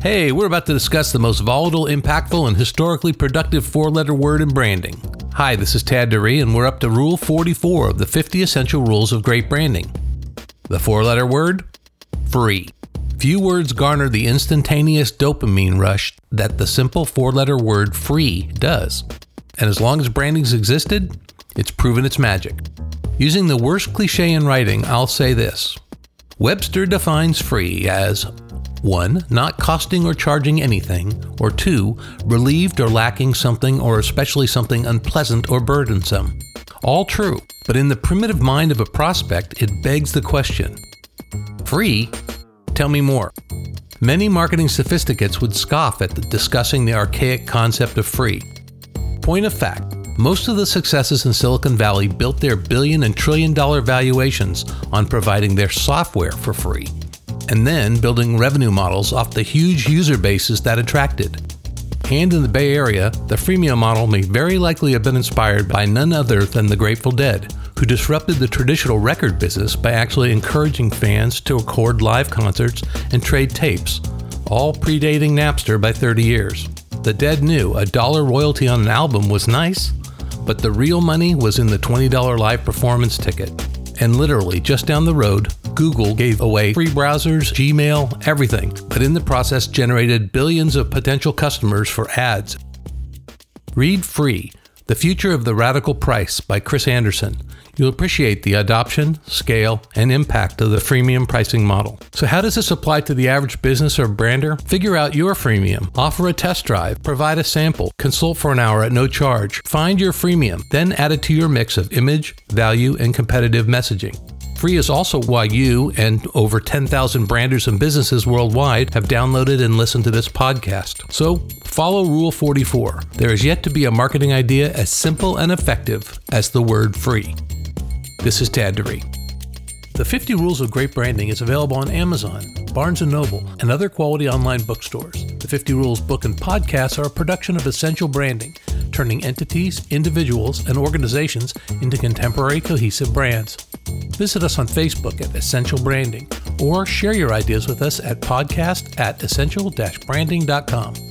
Hey, we're about to discuss the most volatile, impactful, and historically productive four letter word in branding. Hi, this is Tad Duree, and we're up to Rule 44 of the 50 Essential Rules of Great Branding. The four letter word? Free. Few words garner the instantaneous dopamine rush that the simple four letter word free does. And as long as branding's existed, it's proven its magic. Using the worst cliche in writing, I'll say this Webster defines free as 1. Not costing or charging anything, or 2. Relieved or lacking something, or especially something unpleasant or burdensome. All true, but in the primitive mind of a prospect, it begs the question Free? Tell me more. Many marketing sophisticates would scoff at the discussing the archaic concept of free. Point of fact, most of the successes in Silicon Valley built their billion and trillion dollar valuations on providing their software for free and then building revenue models off the huge user bases that attracted. And in the Bay Area, the freemium model may very likely have been inspired by none other than the Grateful Dead, who disrupted the traditional record business by actually encouraging fans to record live concerts and trade tapes, all predating Napster by 30 years. The Dead knew a dollar royalty on an album was nice, but the real money was in the $20 live performance ticket. And literally, just down the road, Google gave away free browsers, Gmail, everything, but in the process generated billions of potential customers for ads. Read Free The Future of the Radical Price by Chris Anderson. You'll appreciate the adoption, scale, and impact of the freemium pricing model. So, how does this apply to the average business or brander? Figure out your freemium, offer a test drive, provide a sample, consult for an hour at no charge, find your freemium, then add it to your mix of image, value, and competitive messaging. Free is also why you and over 10,000 branders and businesses worldwide have downloaded and listened to this podcast. So follow Rule 44. There is yet to be a marketing idea as simple and effective as the word free. This is Tad. The 50 Rules of Great Branding is available on Amazon, Barnes & Noble, and other quality online bookstores. The 50 Rules book and podcasts are a production of Essential Branding, turning entities, individuals, and organizations into contemporary cohesive brands. Visit us on Facebook at Essential Branding or share your ideas with us at podcast at essential-branding.com.